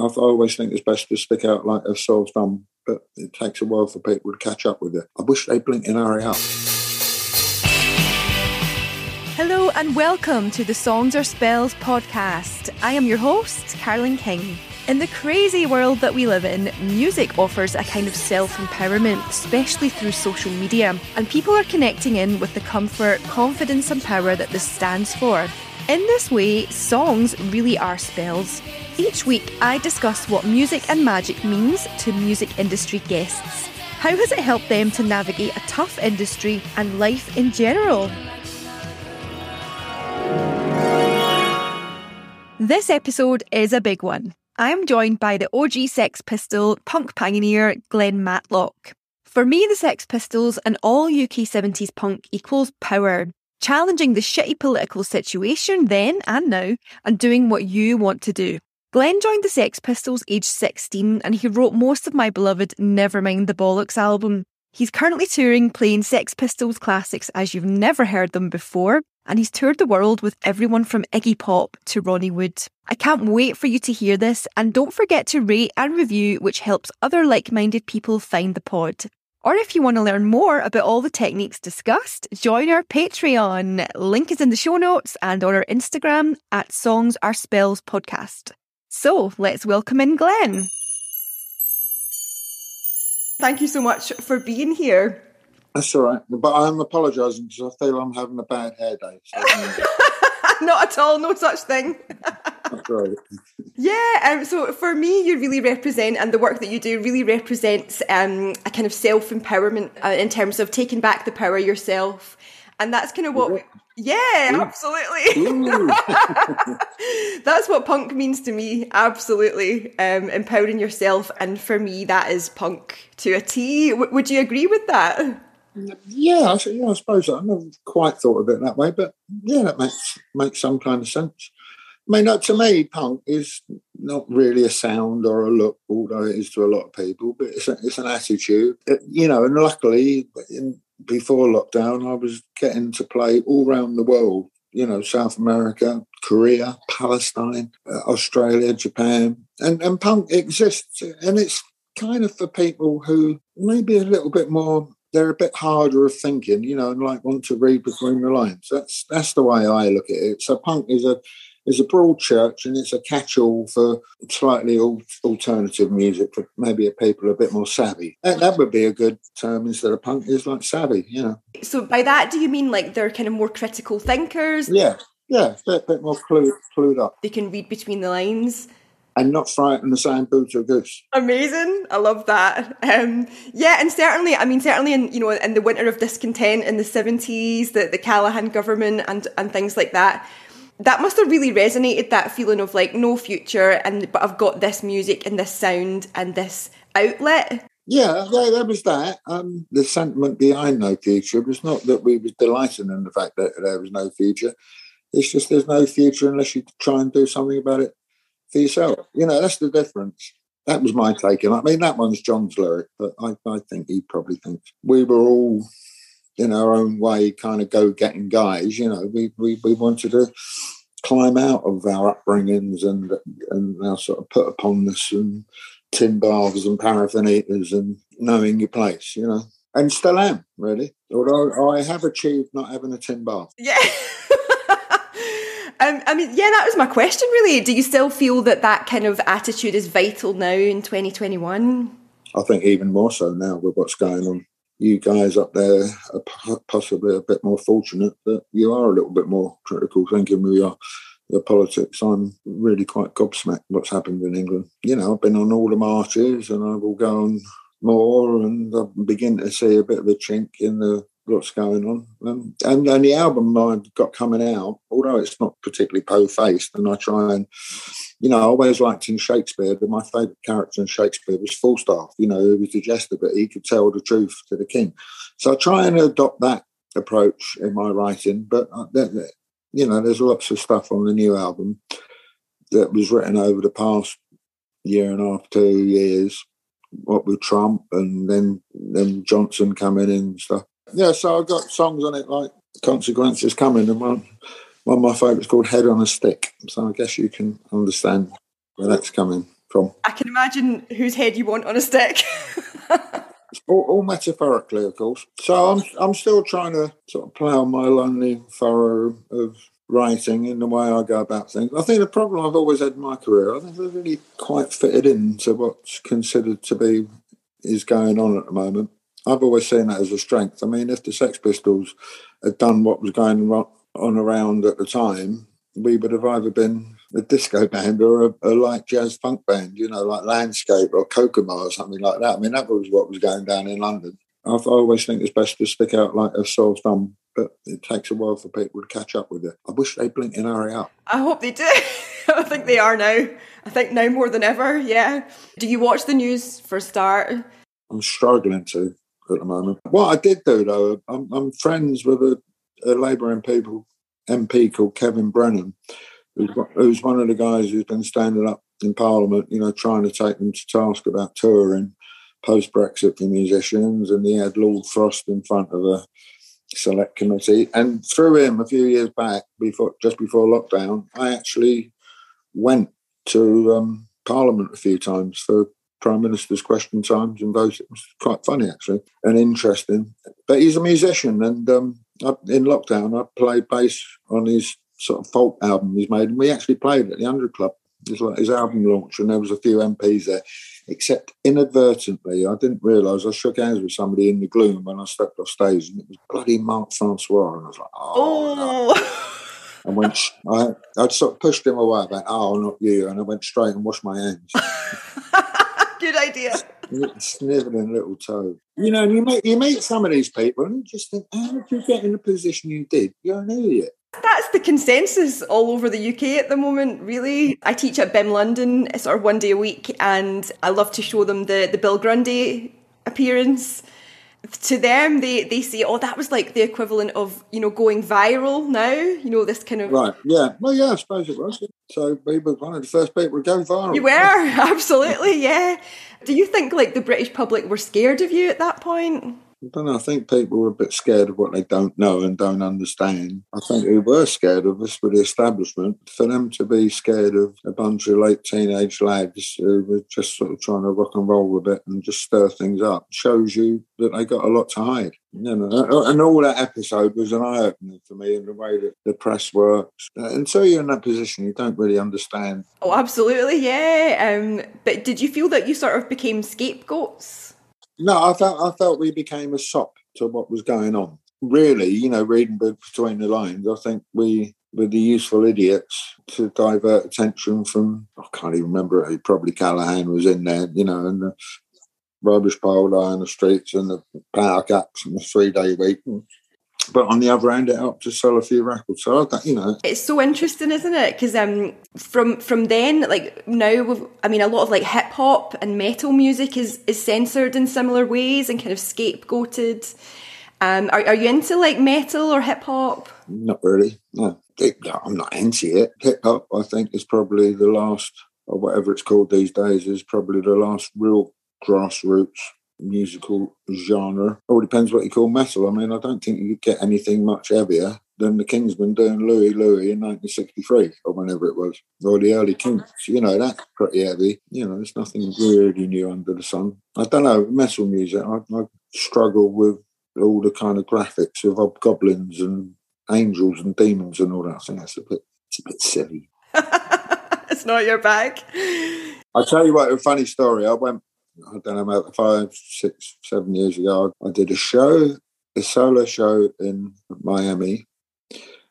I always think it's best to stick out like a sore thumb, but it takes a while for people to catch up with it. I wish they'd blink and hurry up. Hello and welcome to the Songs Are Spells podcast. I am your host, Carolyn King. In the crazy world that we live in, music offers a kind of self empowerment, especially through social media, and people are connecting in with the comfort, confidence, and power that this stands for. In this way, songs really are spells. Each week, I discuss what music and magic means to music industry guests. How has it helped them to navigate a tough industry and life in general? This episode is a big one. I am joined by the OG Sex Pistol punk pioneer Glen Matlock. For me, the Sex Pistols and all UK 70s punk equals power, challenging the shitty political situation then and now and doing what you want to do. Glen joined the Sex Pistols aged 16 and he wrote most of my beloved Nevermind the Bollocks album. He's currently touring playing Sex Pistols classics as you've never heard them before, and he's toured the world with everyone from Iggy Pop to Ronnie Wood. I can't wait for you to hear this, and don't forget to rate and review, which helps other like minded people find the pod. Or if you want to learn more about all the techniques discussed, join our Patreon. Link is in the show notes and on our Instagram at Songs Are Spells Podcast. So let's welcome in Glen. Thank you so much for being here. That's all right. But I'm apologising because I feel I'm having a bad hair day. So Not at all, no such thing. Yeah, um, so for me, you really represent, and the work that you do really represents um, a kind of self empowerment uh, in terms of taking back the power yourself. And that's kind of what, we, yeah, absolutely. That's what punk means to me. Absolutely. Um, empowering yourself. And for me, that is punk to a T. W- would you agree with that? yeah, I, yeah, I suppose. I never quite thought of it that way, but yeah, that makes makes some kind of sense. Mean, uh, to me, punk is not really a sound or a look, although it is to a lot of people. But it's a, it's an attitude, It- you know. And luckily, in, before lockdown, I was getting to play all around the world. You know, South America, Korea, Palestine, uh, Australia, Japan, and and punk exists, and it's kind of for people who maybe a little bit more they're a bit harder of thinking, you know, and like want to read between the lines. That's that's the way I look at it. So punk is a is a broad church and it's a catch-all for slightly alternative music for maybe a people a bit more savvy. That, that would be a good term instead of punk is like savvy, you know. So by that, do you mean like they're kind of more critical thinkers? Yeah, yeah, a bit, bit more clued, clued up They can read between the lines. and not frightened the same boo to a goose. Amazing. I love that. Um, yeah, and certainly, I mean, certainly in, you know, in the winter of discontent in the 70s, the, the Callaghan government and, and things like that, that must have really resonated, that feeling of like no future, and but I've got this music and this sound and this outlet. Yeah, there was that. Um, the sentiment behind no future was not that we was delighted in the fact that there was no future. It's just there's no future unless you try and do something about it for yourself. You know, that's the difference. That was my take it. I mean, that one's John's lyric, but I, I think he probably thinks we were all in our own way kind of go-getting guys. You know, we, we, we wanted to climb out of our upbringings and and our sort of put upon us and tin baths and paraffin heaters and knowing your place, you know. And still am, really. Although I have achieved not having a tin bath. Yeah. um, I mean, yeah, that was my question really. Do you still feel that that kind of attitude is vital now in 2021? I think even more so now with what's going on. You guys up there are po- possibly a bit more fortunate that you are a little bit more critical thinking with your, your politics. I'm really quite gobsmacked what's happened in England. You know, I've been on all the marches and I will go on more and I begin to see a bit of a chink in the what's going on. Um, and, and the album I've got coming out, although it's not particularly po-faced, and I try and, you know, I always liked in Shakespeare that my favourite character in Shakespeare was Falstaff, you know, who was the jester, but he could tell the truth to the king. So I try and adopt that approach in my writing, but, uh, you know, there's lots of stuff on the new album that was written over the past year and a half, two years, what with Trump and then then Johnson coming in and stuff. Yeah, so I've got songs on it like Consequences Coming and one one of my favourites called Head on a Stick. So I guess you can understand where that's coming from. I can imagine whose head you want on a stick. all, all, metaphorically, of course. So I'm I'm still trying to sort of plough my lonely furrow of writing in the way I go about things. I think the problem I've always had in my career, I think I've really quite fitted into what's considered to be is going on at the moment. I've always seen that as a strength. I mean, if the Sex Pistols had done what was going on around at the time, we would have either been a disco band or a, a light jazz funk band, you know, like Landscape or Kokomo or something like that. I mean, that was what was going down in London. I, always think it's best to stick out like a sore thumb, but it takes a while for people to catch up with it. I wish they blink and hurry up. I hope they do. I think they are now. I think now more than ever, yeah. Do you watch the news for a start? I'm struggling to at the moment. What I did do, though, I'm, I'm friends with a, a Labour MP, MP called Kevin Brennan, who's, who's one of the guys who's been standing up in Parliament, you know, trying to take them to task about touring post Brexit for musicians. And he had Lord Frost in front of a select committee. And through him, a few years back, before just before lockdown, I actually went to um, Parliament a few times for Prime Minister's question times and voted. It was quite funny, actually, and interesting. But he's a musician, and um, in lockdown, I played bass on his sort of folk album he's made, and we actually played at the Hundred Club. It was like his album launch, and there was a few MPs there. Except inadvertently, I didn't realise I shook hands with somebody in the gloom when I stepped off stage, and it was bloody Mark Francois, and I was like, "Oh." oh. No. and went. I I sort of pushed him away. I went, "Oh, not you!" And I went straight and washed my hands. Good idea. Sniveling little toe. You know, you meet you meet some of these people, and you just think, "How did you get in the position you did? You're an idiot." That's the consensus all over the UK at the moment, really. I teach at BIMM London sort of one day a week, and I love to show them the, the Bill Grundy appearance. To them, they, they say, oh, that was like the equivalent of, you know, going viral now, you know, this kind of. Right, yeah. Well, yeah, I suppose it was. So we were one of the first people to go viral. You were, absolutely, yeah. Do you think like the British public were scared of you at that point? I don't know. I think people are a bit scared of what they don't know and don't understand. I think they were scared of us with the establishment. For them to be scared of a bunch of late teenage lads who were just sort of trying to rock and roll a bit and just stir things up shows you that they got a lot to hide. You know, and all that episode was an eye opener for me in the way that the press works. Until you're in that position, you don't really understand. Oh, absolutely, yeah. Um, but did you feel that you sort of became scapegoats? No, I felt I felt we became a sop to what was going on. Really, you know, reading between the lines, I think we were the useful idiots to divert attention from. I can't even remember. Who. Probably Callaghan was in there, you know, and the rubbish pile on the streets and the power caps and the three day week but on the other hand, it helped to sell a few records. So that you know, it's so interesting, isn't it? Because um, from from then, like now, I mean, a lot of like hip hop and metal music is is censored in similar ways and kind of scapegoated. Um, are, are you into like metal or hip hop? Not really. No, I'm not into it. Hip hop, I think, is probably the last, or whatever it's called these days, is probably the last real grassroots musical genre. Oh, all depends what you call metal. I mean, I don't think you get anything much heavier than the Kingsmen doing Louie Louie in 1963 or whenever it was, or the early Kinks. You know, that's pretty heavy. You know, there's nothing really new under the sun. I don't know, metal music, I, I struggle with all the kind of graphics of goblins and angels and demons and all that. I think that's a bit, it's a bit silly. it's not your bag. I'll tell you what, a funny story. I went I don't know, about five, six, seven years ago, I did a show, a solo show in Miami.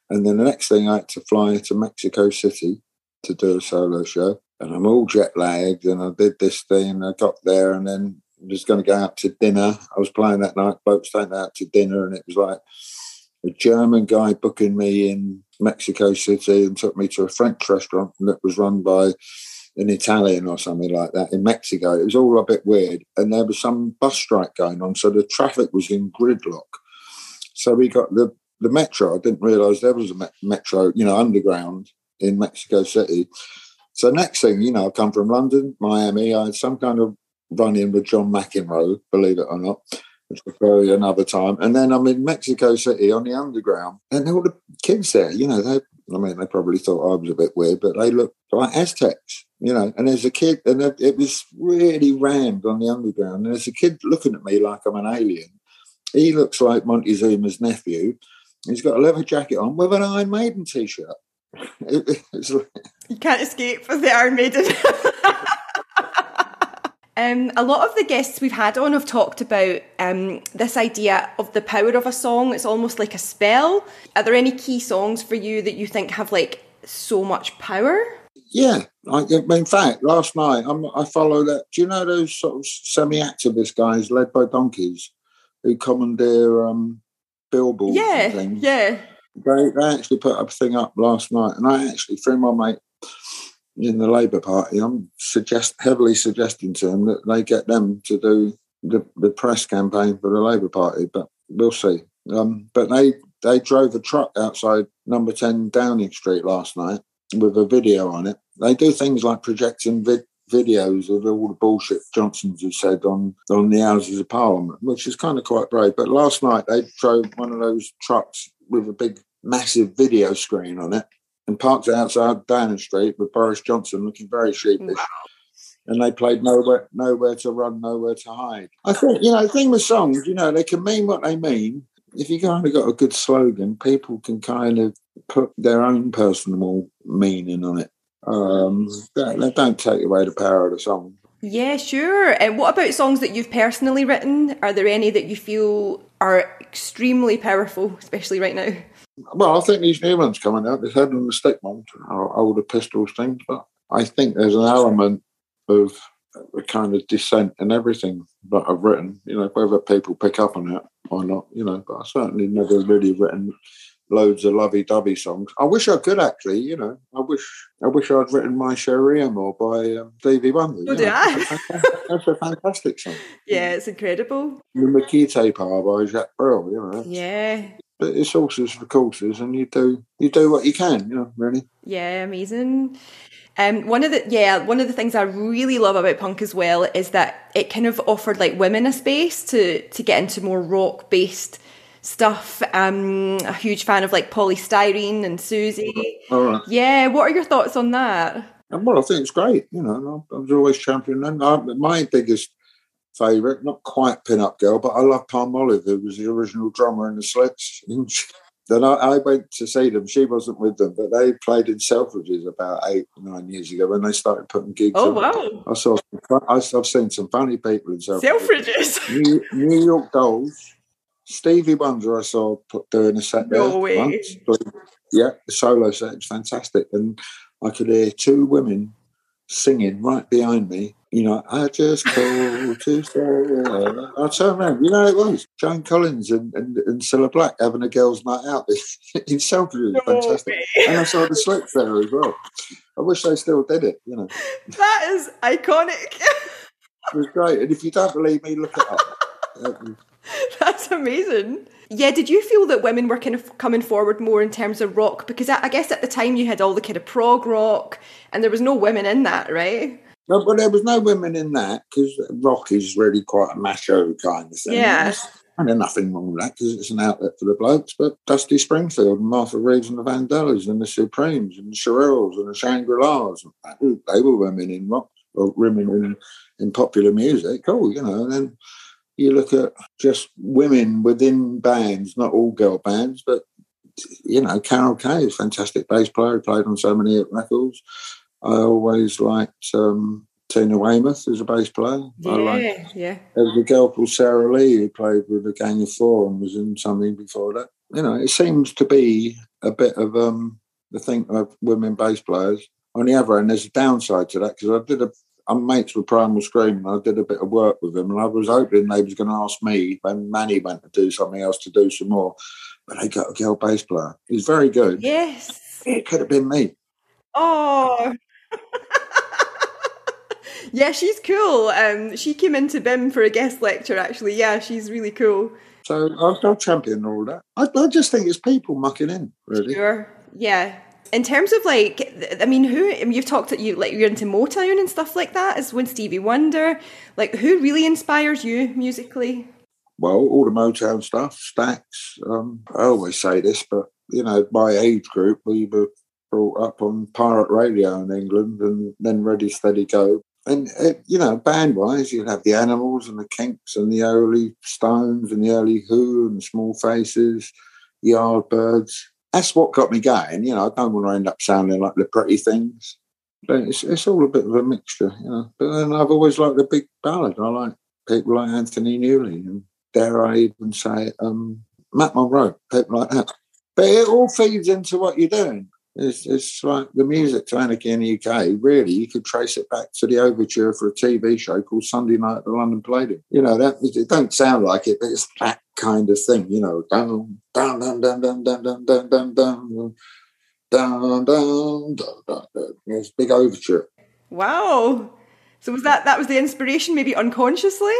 And then the next thing I had to fly to Mexico City to do a solo show. And I'm all jet lagged and I did this thing. I got there and then was going to go out to dinner. I was playing that night, folks taking out to dinner, and it was like a German guy booking me in Mexico City and took me to a French restaurant that was run by an Italian or something like that in Mexico. It was all a bit weird. And there was some bus strike going on. So the traffic was in gridlock. So we got the, the metro. I didn't realize there was a metro, you know, underground in Mexico City. So next thing, you know, I come from London, Miami. I had some kind of run in with John McEnroe, believe it or not, which was probably another time. And then I'm in Mexico City on the underground, and all the kids there, you know, they I mean, they probably thought I was a bit weird, but they looked like Aztecs. You know, and as a kid, and it was really rammed on the underground. And as a kid looking at me like I'm an alien, he looks like Montezuma's nephew. He's got a leather jacket on with an Iron Maiden t-shirt. It, like... You can't escape the Iron Maiden. Um, a lot of the guests we've had on have talked about um, this idea of the power of a song. It's almost like a spell. Are there any key songs for you that you think have like so much power? Yeah, I, in fact, last night I'm, i follow that. Do you know those sort of semi-activist guys led by donkeys who commandeer um, billboards? Yeah, yeah. They, they actually put a thing up last night, and I actually, through my mate in the Labour Party, I'm suggest heavily suggesting to them that they get them to do the, the press campaign for the Labour Party, but we'll see. Um, but they they drove a truck outside Number Ten Downing Street last night with a video on it. They do things like projecting vid- videos of all the bullshit Johnsons have said on on the Houses of Parliament, which is kind of quite brave. But last night they drove one of those trucks with a big, massive video screen on it and parked it outside Downing Street with Boris Johnson looking very sheepish. Wow. And they played nowhere, nowhere to run, nowhere to hide. I think you know the thing with songs, you know, they can mean what they mean. If you kind of got a good slogan, people can kind of put their own personal meaning on it. Um, they don't take away the power of the song. Yeah, sure. And what about songs that you've personally written? Are there any that you feel are extremely powerful, especially right now? Well, I think these new ones coming out, this Head on the Stick one, older Pistols things, but I think there's an element of a kind of dissent in everything that I've written, you know, whether people pick up on it or not, you know, but I certainly never really written loads of lovey-dovey songs. I wish I could actually, you know. I wish I wish I'd written my Cherie Amour by um, Stevie Wonder. Oh, yeah. That's a fantastic song. Yeah, it's incredible. Ne Me Quitte Pas by Jacques Brel, you know. Yeah. But it's horses for courses, and you do you do what you can, you know, really. Yeah, amazing. Um, one of the yeah, one of the things I really love about punk as well is that it kind of offered like women a space to to get into more rock based stuff. Um, a huge fan of like Poly Styrene and Siouxsie. All right. Yeah, what are your thoughts on that? Well, I think it's great. You know, I was always championing them. My biggest favourite, not quite pin-up girl, but I love Palmolive, who was the original drummer in the Slits. then I, I, went to see them. She wasn't with them, but they played in Selfridges about eight, nine years ago when they started putting gigs. Oh, on. wow. I saw some, I, have seen some funny people in Selfridges. Selfridges. New, New York Dolls Stevie Wonder, I saw put doing a set there. No. Once. Yeah, the solo set was fantastic. And I could hear two women singing right behind me. You know, I just called to say. I turned around. You know, it was Joan Collins and, and, and Cilla Black having a girls' night out in Selfridge. No fantastic. Way. And I saw the Slits there as well. I wish they still did it, you know. That is iconic. it was great. And if you don't believe me, look it up. That's amazing. Yeah, did you feel that women were kind of coming forward more in terms of rock? Because I guess at the time you had all the kind of prog rock, and there was no women in that, right? No, but there was no women in that because rock is really quite a macho kind of thing. Yeah. And there's nothing wrong with that because it's an outlet for the blokes. But Dusty Springfield and Martha Reeves and the Vandellas and the Supremes and the Shirelles and the Shangri-Las, they were women in rock or women in, in popular music. Oh, you know. And then you look at just women within bands, not all girl bands, but you know, Carol Kaye is a fantastic bass player. He played on so many records. I always liked um, Tina Weymouth as a bass player. Yeah, I liked, yeah. There was a girl called Sarah Lee who played with the Gang of Four and was in something before that. You know, it seems to be a bit of um, the thing of women bass players. On the other hand, there's a downside to that because I did a I'm mates with Primal Scream, and I did a bit of work with them, and I was hoping they was going to ask me when Mani went to do something else to do some more, but they got a girl bass player. He's very good. Yes, it could have been me. Oh. yeah, she's cool. Um, she came into BIMM for a guest lecture. Actually, yeah, she's really cool. So I'll, I'll champion all that. I, I just think it's people mucking in, really. Sure. Yeah, in terms of like, I mean, who you've talked that you like you're into Motown and stuff like that. Is when Stevie Wonder, like, who really inspires you musically? Well, all the Motown stuff, Stax. Um, I always say this, but you know, my age group, we were brought up on pirate radio in England and then Ready Steady Go. And, it, you know, band wise, you'd have the Animals and the Kinks and the early Stones and the early Who and Small Faces, Yardbirds. That's what got me going. You know, I don't want to end up sounding like the pretty things. But it's, it's all a bit of a mixture, you know. But then I've always liked the big ballad. I like people like Anthony Newley and dare I even say um, Matt Monro, people like that. But it all feeds into what you're doing. It's, it's like the music to Anarchy in the UK. Really, you could trace it back to the overture for a TV show called Sunday Night at the London Palladium. You know, that it don't sound like it, but it's that kind of thing. You know, down, down, down, down, down, down, down, down, down, down, down, down, down, down. It's big overture. Wow. So was that that was the inspiration, maybe unconsciously?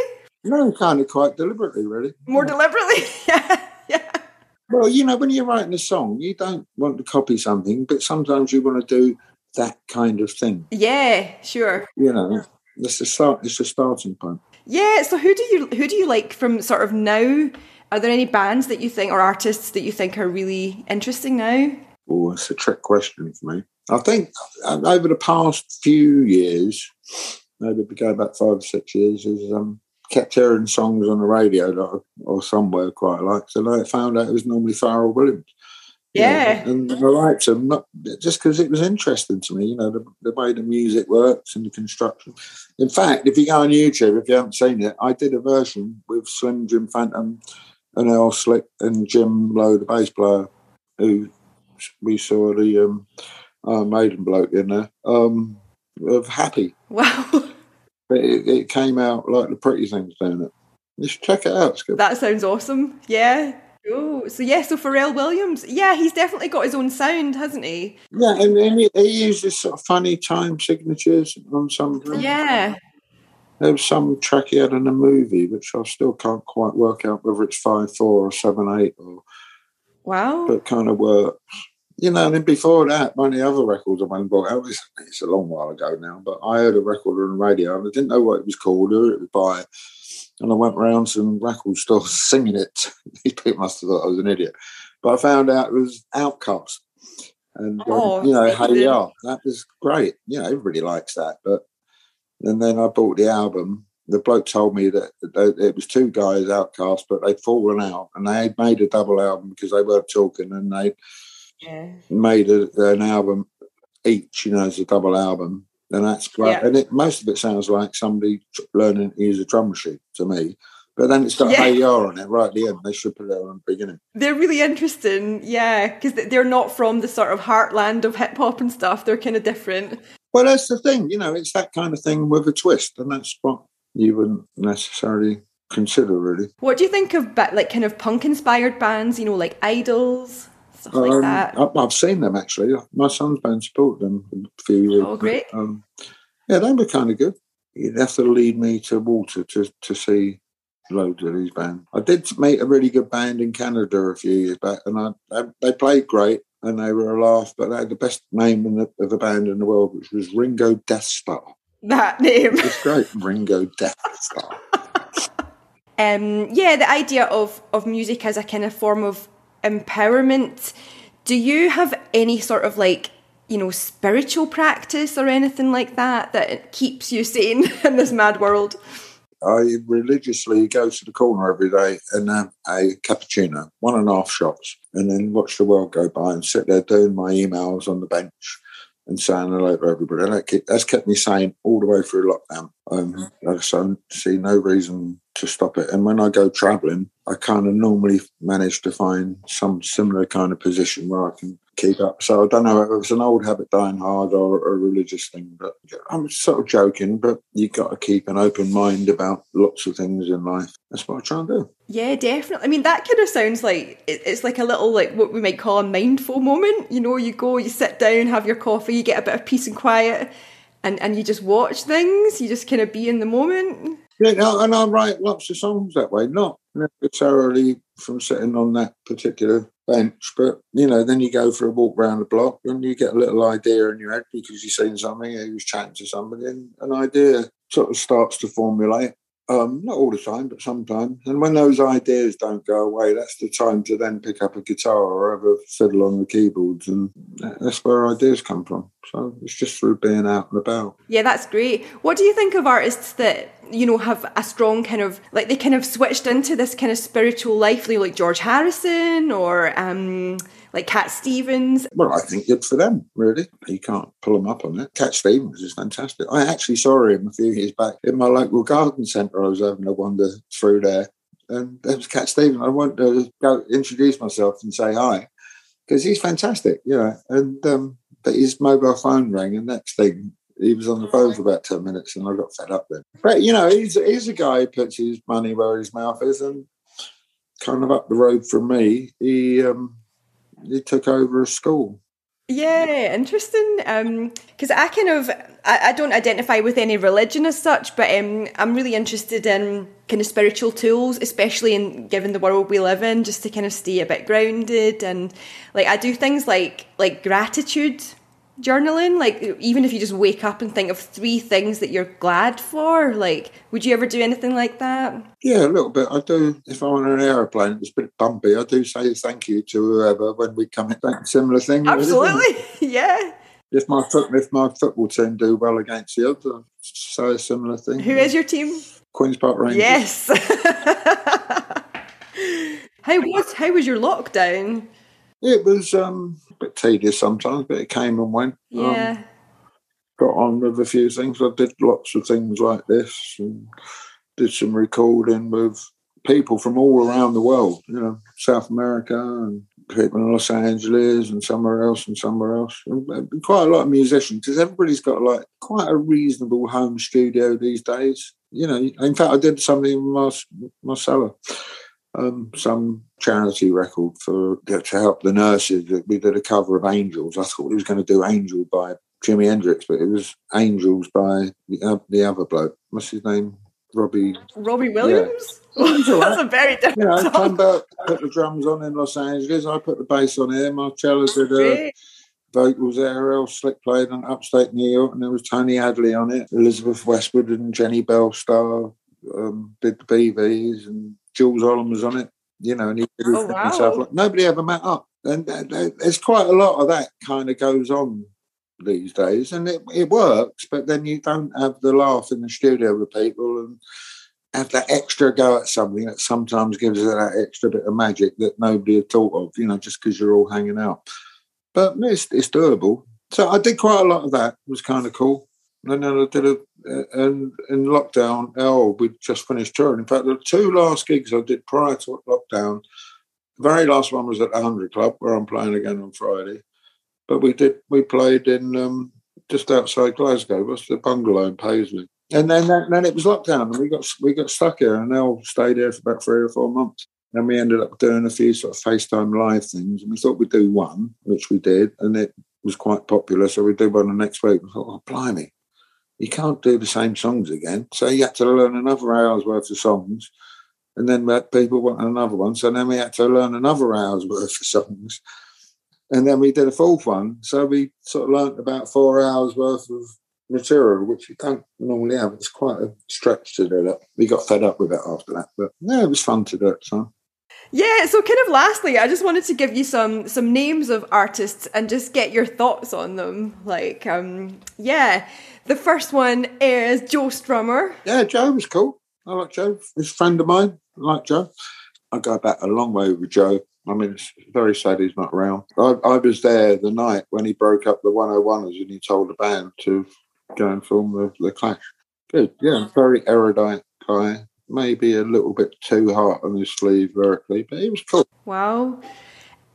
No, kind of quite deliberately, really. More deliberately, yeah, yeah. Well, you know, when you're writing a song, you don't want to copy something, but sometimes you want to do that kind of thing. Yeah, sure. You know, it's a start. It's a starting point. Yeah. So who do you who do you like from sort of now? Are there any bands that you think or artists that you think are really interesting now? Oh, it's a trick question for me. I think uh, over the past few years, maybe going back five or six years, is um, kept hearing songs on the radio that I, or somewhere quite liked, and I found out it was normally Pharrell Williams. Yeah, know, and I liked him not just because it was interesting to me. You know, the, the, way the music works and the construction. In fact, if you go on YouTube, if you haven't seen it, I did a version with Slim Jim Phantom and Earl Slick and Jim Lowe, the bass player, who we saw the um, uh, Maiden bloke in there. Um, of Happy. Wow. But it, it, came out like the pretty things down it. Should check it out. That sounds awesome. Yeah. Oh, so yeah, so Pharrell Williams, yeah, he's definitely got his own sound, hasn't he? Yeah, and, and he, he uses sort of funny time signatures on some. Yeah. There was some track he had in a movie, which I still can't quite work out whether it's five four or seven eight or. Wow. But kind of works you know, and then before that, one of the other records I went and bought, was, it's a long while ago now, but I heard a record on the radio and I didn't know what it was called, or it was by. And I went around some record stores singing it. These people must have thought I was an idiot. But I found out it was OutKast. And, um, oh, you know, Hey Ya, that was great. You know, everybody likes that. But and then I bought the album. The bloke told me that it was two guys, OutKast, but they'd fallen out and they had made a double album because they weren't talking and they yeah. made a, an album each, you know, as a double album. And that's great. Yeah. And it, most of it sounds like somebody learning to use a drum machine to me. But then it's got yeah. Ya on it right at the end. They should put it on the beginning. They're really interesting, yeah, because they're not from the sort of heartland of hip hop and stuff. They're kind of different. Well, that's the thing, you know, it's that kind of thing with a twist, and that's what you wouldn't necessarily consider, really. What do you think of like kind of punk inspired bands? You know, like Idles stuff um, that? I've seen them actually. My son's been supported them a few years. Oh, great! Um, yeah, they were kind of good. You'd have to lead me to water to to see loads of these bands. I did meet a really good band in Canada a few years back, and I, I they played great and they were a laugh. But they had the best name the, of a band in the world, which was Ringo Death Star. That name, it's great, Ringo Death Star. um, yeah, the idea of of music as a kind of form of empowerment. Do you have any sort of like, you know, spiritual practice or anything like that that keeps you sane in this mad world? I religiously go to the corner every day and have a cappuccino, one and a half shots, and then watch the world go by and sit there doing my emails on the bench and saying hello to everybody. That keep, that's kept me sane all the way through lockdown. Um, I don't see no reason to stop it. And when I go travelling, I kind of normally manage to find some similar kind of position where I can keep up. So I don't know if it's an old habit dying hard or a religious thing, but I'm sort of joking, but you've got to keep an open mind about lots of things in life. That's what I try and do. Yeah, definitely. I mean, that kind of sounds like it's like a little, like what we might call a mindful moment. You know, you go, you sit down, have your coffee, you get a bit of peace and quiet. And, and you just watch things, you just kind of be in the moment. Yeah, and I write lots of songs that way, not necessarily from sitting on that particular bench, but you know, then you go for a walk around the block and you get a little idea in your head because you've seen something, you was chatting to somebody, and an idea sort of starts to formulate. Um, not all the time, but sometimes. And when those ideas don't go away, that's the time to then pick up a guitar or have a fiddle on the keyboards, and that's where ideas come from. So it's just through being out and about. Yeah, that's great. What do you think of artists that you know have a strong kind of like they kind of switched into this kind of spiritual life, like George Harrison or um, like Cat Stevens? Well, I think good for them, really. You can't pull them up on it. Cat Stevens is fantastic. I actually saw him a few years back in my local garden centre. I was having a wander through there, and there was Cat Stevens. I wanted to go introduce myself and say hi because he's fantastic, you know. And um, but his mobile phone rang, and next thing he was on the phone for about 10 minutes and I got fed up then. But, you know, he's, he's a guy who puts his money where his mouth is and kind of up the road from me, he um, he took over a school. Yeah, interesting. Because um, I kind of I, I, don't identify with any religion as such, but um, I'm really interested in kind of spiritual tools, especially in given the world we live in, just to kind of stay a bit grounded and like I do things like like gratitude journaling like even if you just wake up and think of three things that you're glad for like would you ever do anything like that? Yeah a little bit. I do if i'm on an aeroplane it's a bit bumpy i do say thank you to whoever when we come in similar thing absolutely yeah. If my foot if my football team do well against the other say a similar thing. Who is your team? Queens park rangers. Yes. How was how was your lockdown it was um, a bit tedious sometimes, but it came and went. Um, yeah. Um, got on with a few things. I did lots of things like this and did some recording with people from all around the world, you know, South America and people in Los Angeles and somewhere else and somewhere else. And uh, quite a lot of musicians because everybody's got like quite a reasonable home studio these days. You know, in fact, I did something my cellar um, some charity record for to help the nurses. We did a cover of Angels. I thought he was going to do Angel by Jimi Hendrix, but it was Angels by the, uh, the other bloke. What's his name? Robbie. Robbie Williams. Yeah. That's a very different. You know, song. put the drums on in Los Angeles. I put the bass on here. Marcella did a vocals there. Earl Slick played on Upstate New York, and there was Tony Hadley on it. Elizabeth Westwood and Jenny Bellstar um, did the BVs, and Jools Holland was on it, you know, and he did oh, wow. stuff. Like, nobody ever met up. And uh, there's quite a lot of that kind of goes on these days, and it, it works, but then you don't have the laugh in the studio with people and have that extra go at something that sometimes gives it that extra bit of magic that nobody had thought of, you know, just because you're all hanging out. But it's, it's doable. So I did quite a lot of that. It was kind of cool. And then I did a, and in lockdown, oh, we just finished touring. In fact, the two last gigs I did prior to lockdown, the very last one was at the Hundred Club, where I'm playing again on Friday. But we did, we played in um, just outside Glasgow, what's the bungalow in Paisley. And then, then it was lockdown, and we got we got stuck here, and now stayed here for about three or four months. And we ended up doing a few sort of FaceTime live things, and we thought we'd do one, which we did, and it was quite popular. So we did one the next week. We thought, oh, blimey, you can't do the same songs again. So you had to learn another hour's worth of songs. And then people wanted another one. So then we had to learn another hour's worth of songs. And then we did a fourth one. So we sort of learnt about four hours worth of material, which you don't normally have. It's quite a stretch to do that. We got fed up with it after that. But yeah, it was fun to do it. So. Yeah, so kind of lastly, I just wanted to give you some some names of artists and just get your thoughts on them. Like, um, yeah, the first one is Joe Strummer. Yeah, Joe was cool. I like Joe. He's a friend of mine. I like Joe. I go back a long way with Joe. I mean, it's very sad he's not around. I, I was there the night when he broke up the 101ers and he told the band to go and film the, the Clash. Good, yeah, very erudite guy. Maybe a little bit too hard on his sleeve vertically, but he was cool. Wow.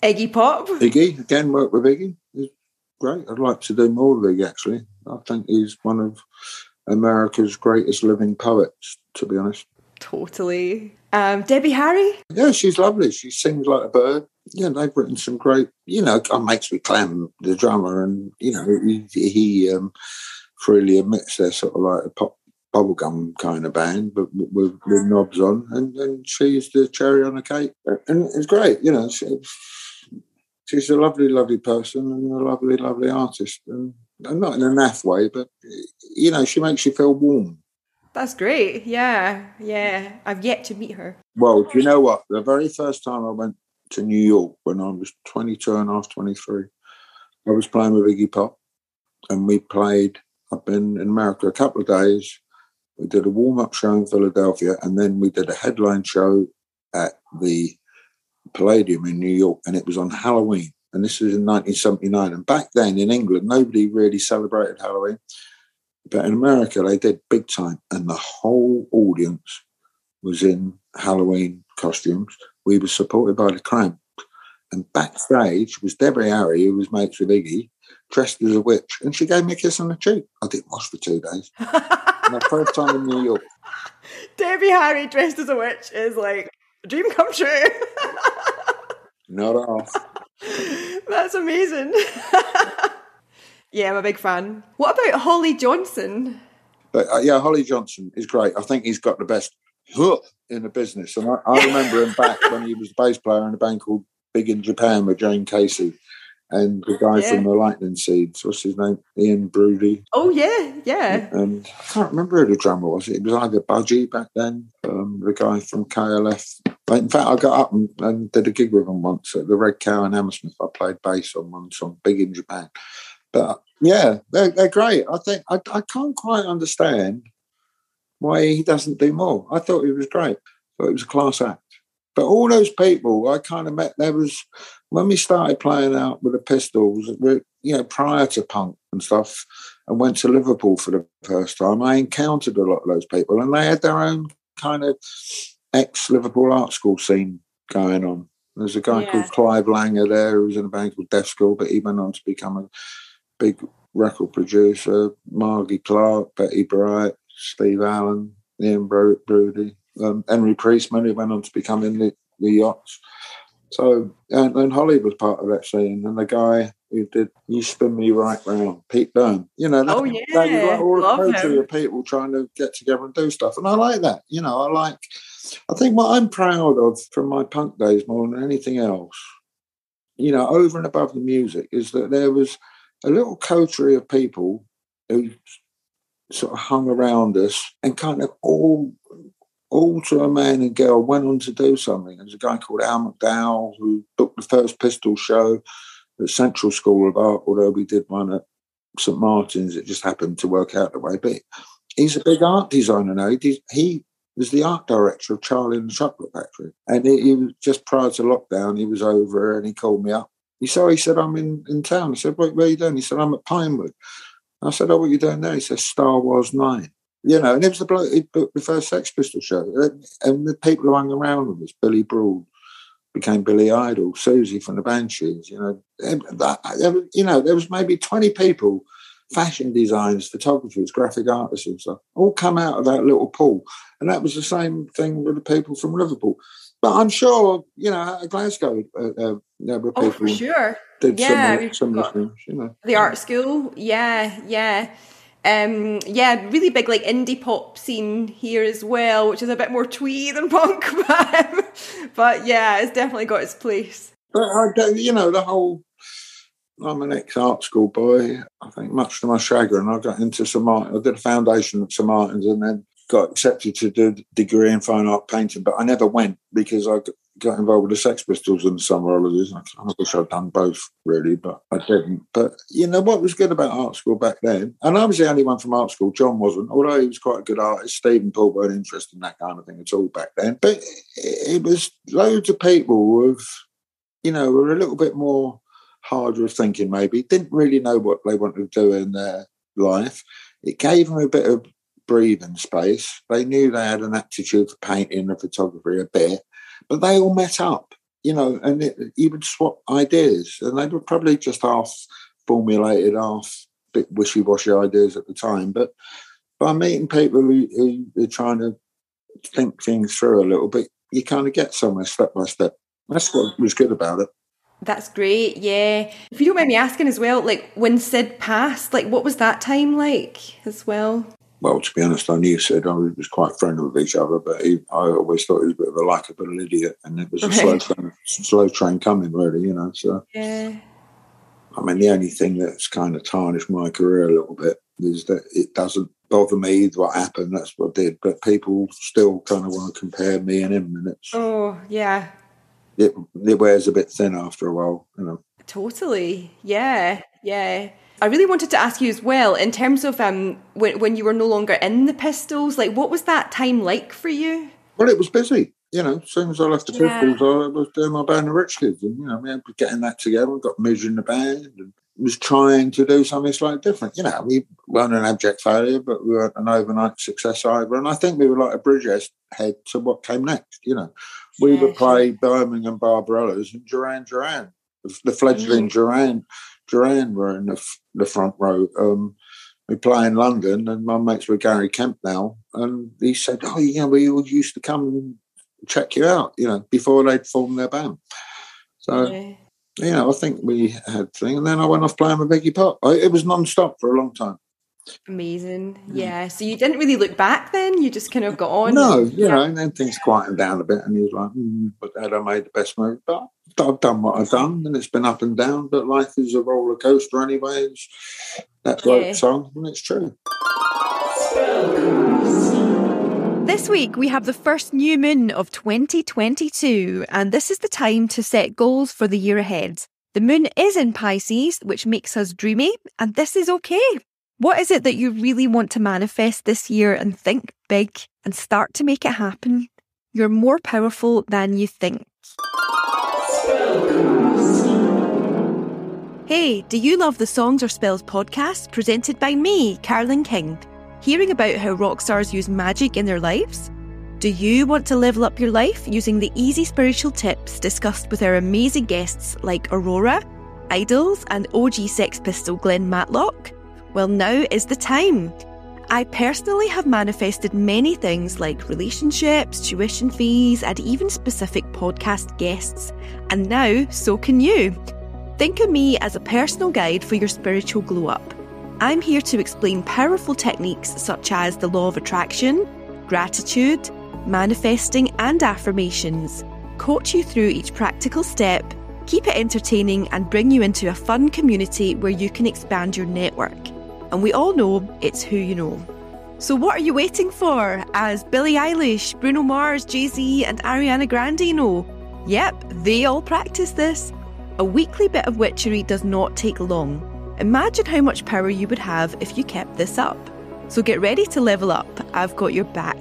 Iggy Pop. Iggy, again, worked with Iggy. Great. I'd like to do more of Iggy, actually. I think he's one of America's greatest living poets, to be honest. Totally. Um, Debbie Harry? Yeah, she's lovely. She sings like a bird. Yeah, they've written some great, you know, it makes me Clem, the drummer, and, you know, he, he um, freely admits they're sort of like a pop bubblegum kind of band, but with, with knobs on, and, and she's the cherry on the cake. And it's great, you know. She, she's a lovely, lovely person and a lovely, lovely artist. And not in a naff way, but you know, she makes you feel warm. That's great. Yeah, yeah. I've yet to meet her. Well, do you know what? The very first time I went to New York when I was 22 and a half, 23, I was playing with Iggy Pop and we played up in, in America a couple of days. We did a warm up show in Philadelphia and then we did a headline show at the Palladium in New York and it was on Halloween. And this was in 1979. And back then in England, nobody really celebrated Halloween. But in America, they did big time, and the whole audience was in Halloween costumes. We were supported by the Cramps, and backstage was Debbie Harry, who was mates with Iggy, dressed as a witch, and she gave me a kiss on the cheek. I didn't wash for two days. My first time in New York. Debbie Harry dressed as a witch is like a dream come true. Not at all. That's amazing. Yeah, I'm a big fan. What about Holly Johnson? But uh, yeah, Holly Johnson is great. I think he's got the best hook in the business. And I, I remember him back when he was the bass player in a band called Big in Japan with Jayne Casey and the guy yeah. from the Lightning Seeds. What's his name? Ian Broudie. Oh yeah, yeah. And I can't remember who the drummer was. It was either Budgie back then, um, the guy from KLF. But in fact, I got up and, and, did a gig with him once at the Red Cow in Hammersmith. I played bass on one song, Big in Japan. But yeah, they're, they're great. I think I, I can't quite understand why he doesn't do more. I thought he was great. But it was a class act. But all those people I kind of met, there was when we started playing out with the Pistols, you know, prior to punk and stuff, and went to Liverpool for the first time. I encountered a lot of those people, and they had their own kind of ex Liverpool art school scene going on. There's a guy yeah. called Clive Langer there who was in a band called Deaf School, but he went on to become a big record producer, Margie Clark, Bette Bright, Steve Allen, Ian Bro- Broudie, um, Henry Priestman, who went on to become in the, the yachts. So, and, and Holly was part of that scene, and the guy who did "You Spin Me Right Round," Pete Burns. You know, that, oh yeah, that like all the poetry of people trying to get together and do stuff, and I like that. You know, I like. I think what I'm proud of from my punk days more than anything else, you know, over and above the music, is that there was a little coterie of people who sort of hung around us and kind of all all to a man and girl went on to do something. There's a guy called Al McDowell who booked the first Pistol show at Central School of Art, although we did one at St Martin's. It just happened to work out the way. But he's a big art designer now. He, he was the art director of Charlie and the Chocolate Factory. And he, he was just prior to lockdown, he was over and he called me up he said, he said, I'm in, in town. I said, where, are you doing? He said, I'm at Pinewood. I said, oh, what are you doing there? He said, Star Wars 9. You know, and it was the bloke booked the first Sex Pistol show. And the people who hung around with us, Billy Broad became Billy Idol, Siouxsie from the Banshees, you know. That, you know, there was maybe 20 people, fashion designers, photographers, graphic artists and stuff, all come out of that little pool. And that was the same thing with the people from Liverpool. But I'm sure, you know, Glasgow, uh, uh, there were people. Oh, for sure. Did yeah, similar, similar things, you know. The art school, yeah, yeah. Um, yeah, really big like indie pop scene here as well, which is a bit more twee than punk, but, but yeah, it's definitely got its place. But I, you know, the whole. I'm an ex-art school boy. I think much to my chagrin, I got into St Martin. I did a foundation at St Martin's, and then got accepted to do a degree in fine art painting, but I never went because I got involved with the Sex Pistols in the summer holidays. I wish I'd done both, really, but I didn't. But you know what was good about art school back then, and I was the only one from art school. John wasn't, although he was quite a good artist. Stephen Paul weren't interested in that kind of thing at all back then. But it was loads of people with, you know, were a little bit more harder of thinking. Maybe didn't really know what they wanted to do in their life. It gave them a bit of breathing space. They knew they had an aptitude for painting and photography a bit, but they all met up, you know, and it, you would swap ideas, and they were probably just half formulated, half bit wishy-washy ideas at the time. But by meeting people who, who are trying to think things through a little bit, you kind of get somewhere step by step. That's what was good about it. That's great, yeah. If you don't mind me asking as well, like when Sid passed, like what was that time like as well? well, to be honest, I knew Sid. I was quite friendly with each other, but he, I always thought he was a bit of a likable idiot, and it was a slow, train, slow train coming, really. You know, so yeah. I mean, the only thing that's kind of tarnished my career a little bit is that it doesn't bother me what happened. That's what I did. But people still kind of want to compare me and him, and it's oh yeah, it it wears a bit thin after a while, you know. Totally, yeah, yeah. I really wanted to ask you as well, in terms of um, when when you were no longer in the Pistols, like what was that time like for you? Well, it was busy. You know, as soon as I left the yeah. Pistols, I was doing my band, the Rich Kids, and you know, we getting that together. got Midge in the band, and was trying to do something slightly different. You know, we weren't an abject failure, but we weren't an overnight success either. And I think we were like a bridge head to what came next. You know, we would play. Birmingham Barbarellas and Duran Duran, the fledgling mm. Duran Duran were in the, the front row. Um, we play in London, and my mates were Gary Kemp now, and he said, "Oh, yeah, we all used to come and check you out, you know, before they'd formed their band." So. Yeah you know, I think we had thing, and then I went off playing with Iggy Pop. I, it was non-stop for a long time. Amazing, yeah. So you didn't really look back then; you just kind of got on. No, and, you yeah. know, and then things quietened down a bit, and he was like, mm, "But had I made the best move?" But I've done what I've done, and it's been up and down. But life is a roller coaster, anyways. That yeah. song, and it's true. This week, we have the first new moon of 2022, and this is the time to set goals for the year ahead. The moon is in Pisces, which makes us dreamy, and this is okay. What is it that you really want to manifest this year and think big and start to make it happen? You're more powerful than you think. Hey, do you love the Songs Are Spells podcast presented by me, Carolyn King? hearing about how rock stars use magic in their lives? Do you want to level up your life using the easy spiritual tips discussed with our amazing guests like Aurora, Idles, and OG Sex Pistol Glen Matlock? Well, now is the time. I personally have manifested many things like relationships, tuition fees, and even specific podcast guests. And now, so can you. Think of me as a personal guide for your spiritual glow up. I'm here to explain powerful techniques such as the law of attraction, gratitude, manifesting, and affirmations, coach you through each practical step, keep it entertaining, and bring you into a fun community where you can expand your network. And we all know it's who you know. So, what are you waiting for? As Billie Eilish, Bruno Mars, Jay Z, and Ariana Grande know? Yep, they all practice this. A weekly bit of witchery does not take long. Imagine how much power you would have if you kept this up. So get ready to level up. I've got your back.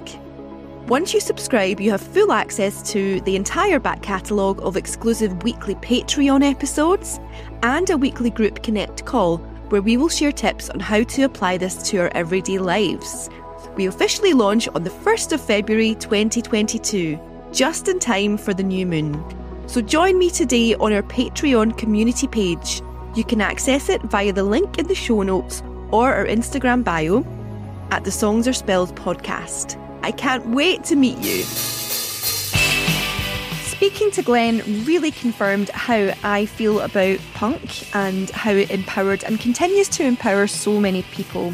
Once you subscribe, you have full access to the entire back catalogue of exclusive weekly Patreon episodes and a weekly group connect call where we will share tips on how to apply this to our everyday lives. We officially launch on the 1st of February 2022, just in time for the new moon. So join me today on our Patreon community page you can access it via the link in the show notes or our Instagram bio at the Songs Are Spells podcast. I can't wait to meet you. Speaking to Glen really confirmed how I feel about punk and how it empowered and continues to empower so many people.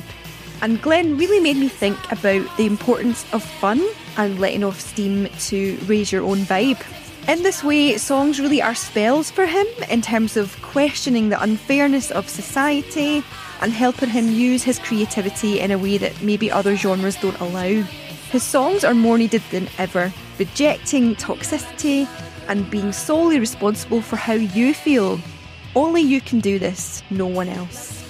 And Glen really made me think about the importance of fun and letting off steam to raise your own vibe. In this way, songs really are spells for him in terms of questioning the unfairness of society and helping him use his creativity in a way that maybe other genres don't allow. His songs are more needed than ever, rejecting toxicity and being solely responsible for how you feel. Only you can do this, no one else.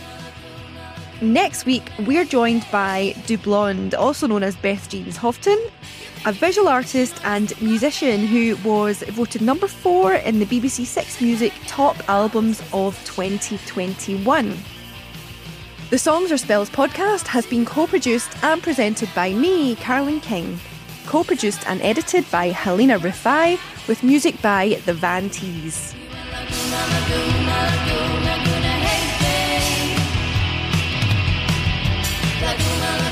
Next week, we're joined by Du Blonde, also known as Beth Jeans Houghton, a visual artist and musician who was voted number four in the BBC Six Music Top Albums of 2021. The Songs Are Spells podcast has been co produced and presented by me, Carolyn King. Co produced and edited by Helena Rifai, with music by The Van Tees. Laguna,